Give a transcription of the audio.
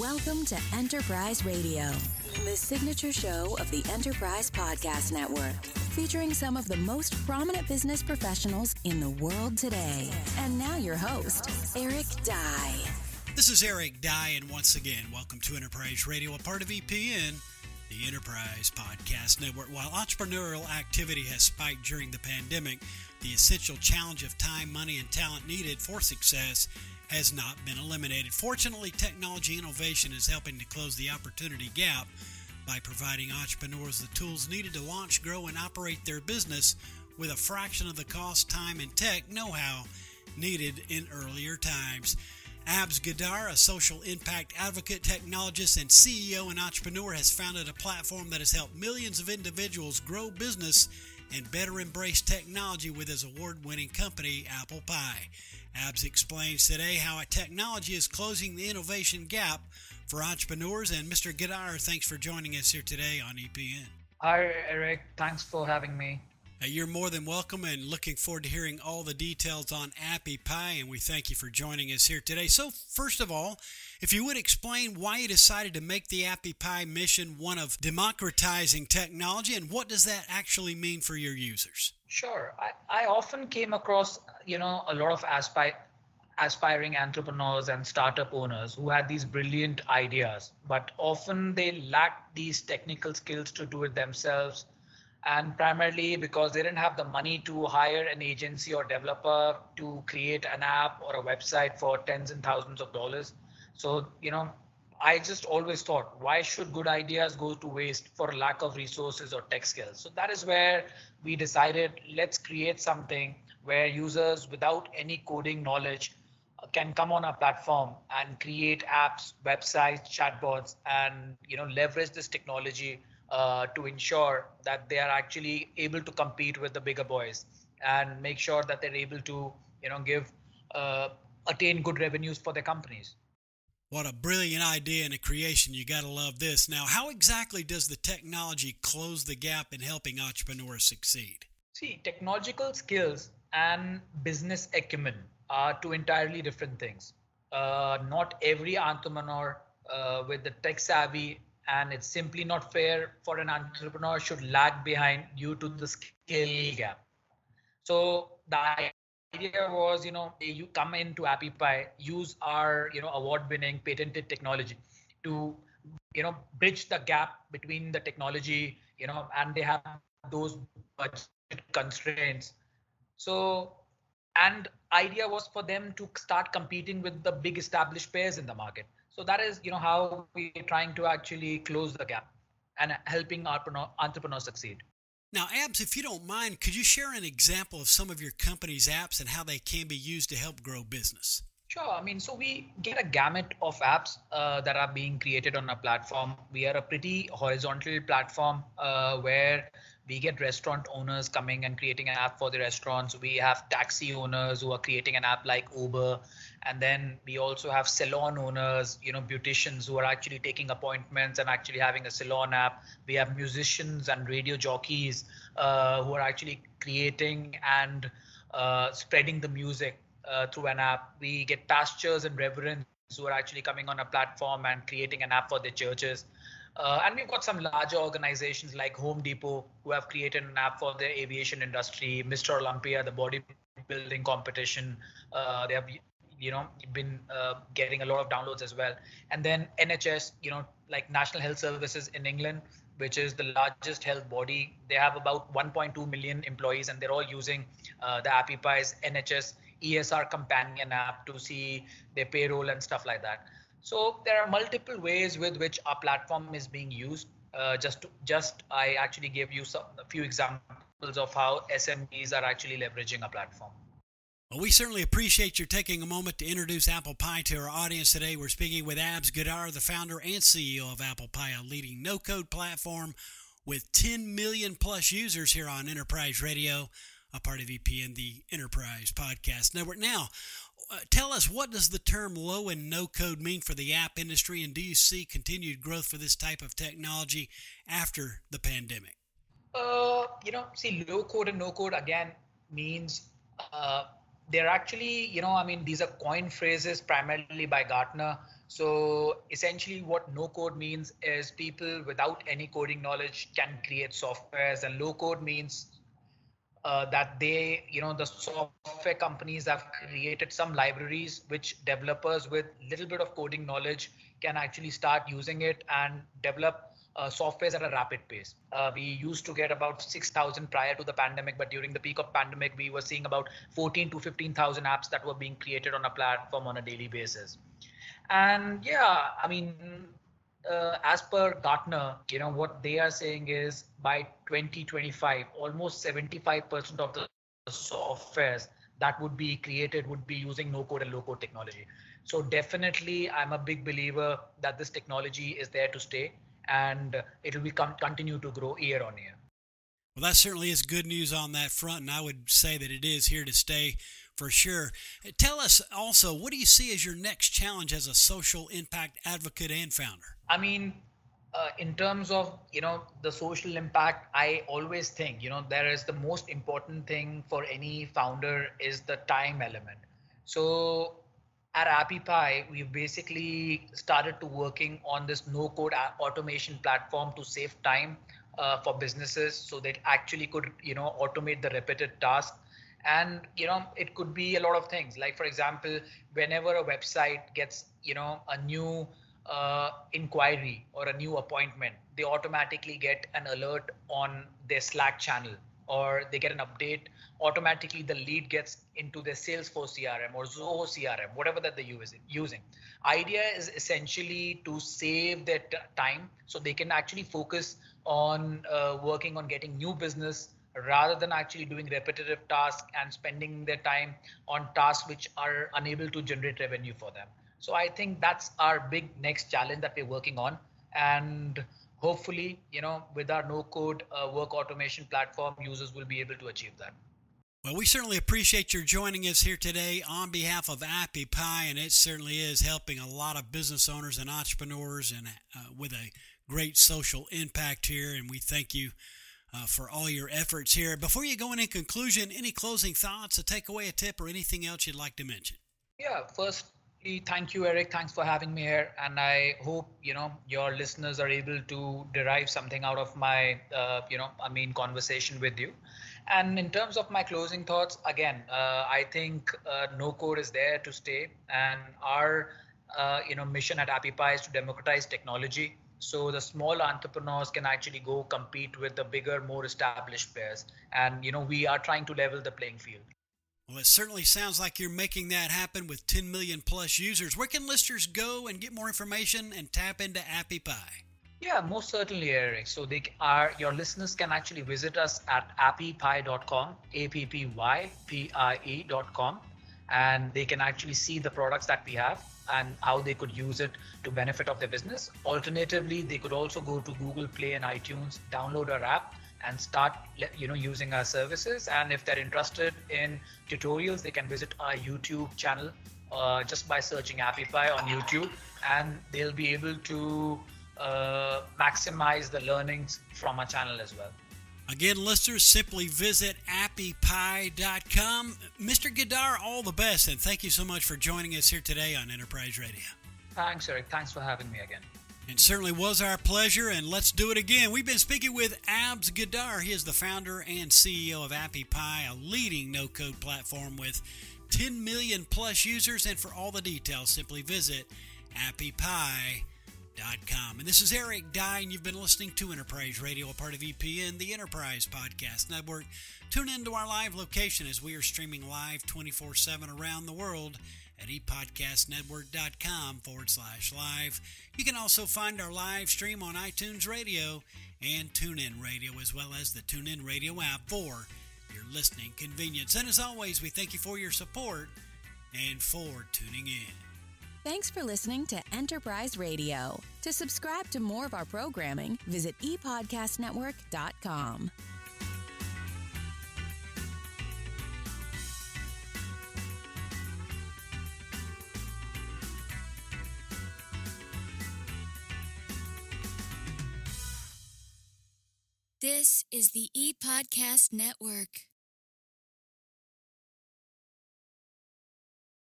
Welcome to Enterprise Radio, the signature show of the Enterprise Podcast Network, featuring some of the most prominent business professionals in the world today. And now your host, Eric Dye. This is Eric Dye, and once again, welcome to Enterprise Radio, a part of EPN, the Enterprise Podcast Network. While entrepreneurial activity has spiked during the pandemic, the essential challenge of time, money, and talent needed for success has not been eliminated. Fortunately, technology innovation is helping to close the opportunity gap by providing entrepreneurs the tools needed to launch, grow, and operate their business with a fraction of the cost, time, and tech know how needed in earlier times. Abs Girdhar, a social impact advocate, technologist, and CEO and entrepreneur, has founded a platform that has helped millions of individuals grow business and better embrace technology with his award winning company, Appy Pie. Abs explains today how a technology is closing the innovation gap for entrepreneurs. And Mr. Girdhar, thanks for joining us here today on EPN. Hi, Eric. Thanks for having me. Uh, you're more than welcome and looking forward to hearing all the details on Appy Pie, and we thank you for joining us here today. So, first of all, if you would explain why you decided to make the Appy Pie mission one of democratizing technology, and what does that actually mean for your users? Sure. I, I often came across, you know, a lot of aspi- aspiring entrepreneurs and startup owners who had these brilliant ideas, but often they lacked these technical skills to do it themselves and primarily because they didn't have the money to hire an agency or developer to create an app or a website for tens and thousands of dollars. So you know i just always thought why should good ideas go to waste for lack of resources or tech skills? So that is where we decided let's create something where users without any coding knowledge uh, can come on our platform and create apps websites chatbots and you know leverage this technology uh, to ensure that they are actually able to compete with the bigger boys and make sure that they're able to you know give uh, attain good revenues for their companies. What a brilliant idea and a creation. You got to love this. Now how exactly does the technology close the gap in helping entrepreneurs succeed? See technological skills and business acumen are two entirely different things. Uh, not every entrepreneur uh, with the tech savvy and it's simply not fair for an entrepreneur should lag behind due to the skill gap. So the idea was you know you come into appy pie use our you know award winning patented technology to you know bridge the gap between the technology you know and they have those budget constraints. So and idea was for them to start competing with the big established players in the market so that is, you know, how we're trying to actually close the gap and helping our entrepreneurs succeed. Now, Abs, if you don't mind, could you share an example of some of your company's apps and how they can be used to help grow business? Sure. I mean, so we get a gamut of apps uh, that are being created on our platform. We are a pretty horizontal platform uh, where we get restaurant owners coming and creating an app for the restaurants. We have taxi owners who are creating an app like uber. And then we also have salon owners you know beauticians who are actually taking appointments and actually having a salon app. We have musicians and radio jockeys uh, who are actually creating and uh, spreading the music uh, through an app. We get pastors and reverends who are actually coming on a platform and creating an app for their churches uh, and we've got some larger organizations like Home Depot who have created an app for the aviation industry, Mr. Olympia, the bodybuilding competition. Uh, they have you know been uh, getting a lot of downloads as well. And then NHS, you know, like National Health Services in England, which is the largest health body. They have about 1.2 million employees, and they're all using uh, the Appy Pie's NHS ESR companion app to see their payroll and stuff like that. So there are multiple ways with which our platform is being used. Uh, just just I actually gave you some a few examples of how SMBs are actually leveraging our platform. Well, we certainly appreciate your taking a moment to introduce Appy Pie to our audience today. We're speaking with Abs Girdhar, the founder and CEO of Appy Pie, a leading no-code platform with 10 million plus users here on Enterprise Radio, a part of EPN, the Enterprise Podcast Network. Now, uh, tell us what does the term low and no code mean for the app industry, and do you see continued growth for this type of technology after the pandemic? Uh, you know, see, low code and no code again means uh, they're actually, you know, I mean, these are coin phrases primarily by Gartner. So essentially, what no code means is people without any coding knowledge can create softwares, and low code means uh, that they, you know, the software companies have created some libraries which developers with little bit of coding knowledge can actually start using it and develop uh, softwares at a rapid pace. Uh, we used to get about 6,000 prior to the pandemic, but during the peak of pandemic, we were seeing about 14 to 15,000 apps that were being created on a platform on a daily basis. And yeah, I mean, uh, as per Gartner, you know, what they are saying is by 2025, almost 75% of the softwares that would be created would be using no code and low code technology. So definitely, I'm a big believer that this technology is there to stay and it will be continue to grow year on year. Well, that certainly is good news on that front, and I would say that it is here to stay for sure. Tell us also, what do you see as your next challenge as a social impact advocate and founder? I mean, uh, in terms of you know the social impact, I always think you know there is the most important thing for any founder is the time element. So at AppyPie, we've basically started to working on this no-code automation platform to save time uh, for businesses, so that actually could you know automate the repeated tasks. And you know it could be a lot of things. Like for example, whenever a website gets you know a new uh, inquiry or a new appointment, they automatically get an alert on their Slack channel or they get an update automatically the lead gets into their salesforce crm or zoho crm whatever that they're using idea is essentially to save their time so they can actually focus on uh, working on getting new business rather than actually doing repetitive tasks and spending their time on tasks which are unable to generate revenue for them so i think that's our big next challenge that we're working on and hopefully, you know, with our no code uh, work automation platform, users will be able to achieve that. Well, we certainly appreciate your joining us here today on behalf of AppyPie, and it certainly is helping a lot of business owners and entrepreneurs and uh, with a great social impact here. And we thank you uh, for all your efforts here. Before you go in, in conclusion, any closing thoughts, a takeaway, a tip, or anything else you'd like to mention? Yeah, first, thank you eric thanks for having me here and i hope you know your listeners are able to derive something out of my uh, you know i mean conversation with you and in terms of my closing thoughts again uh, i think uh, no code is there to stay and our uh, you know mission at appypie is to democratize technology so the small entrepreneurs can actually go compete with the bigger more established players and you know we are trying to level the playing field well, it certainly sounds like you're making that happen with 10 million plus users. Where can listeners go and get more information and tap into AppyPie? Yeah, most certainly, Eric. So they are your listeners can actually visit us at appypie.com, a p p y p i e.com, and they can actually see the products that we have and how they could use it to benefit of their business. Alternatively, they could also go to Google Play and iTunes, download our app, and start you know using our services and if they're interested in tutorials they can visit our youtube channel uh, just by searching Appify on youtube and they'll be able to uh, maximize the learnings from our channel as well Again, listeners, simply visit appypie.com. Mr. Girdhar, all the best, and thank you so much for joining us here today on Enterprise Radio. Thanks, Eric. Thanks for having me again. It certainly was our pleasure, and let's do it again. We've been speaking with Abs Girdhar. He is the founder and CEO of AppyPie, a leading no code platform with 10 million plus users. And for all the details, simply visit appypie.com. And this is Eric Dye, and you've been listening to Enterprise Radio, a part of EPN, the Enterprise Podcast Network. Tune in to our live location as we are streaming live 24 7 around the world at epodcastnetwork.com forward slash live. You can also find our live stream on iTunes Radio and TuneIn Radio, as well as the TuneIn Radio app for your listening convenience. And as always, we thank you for your support and for tuning in. Thanks for listening to Enterprise Radio. To subscribe to more of our programming, visit epodcastnetwork.com. This is the ePodcast Network.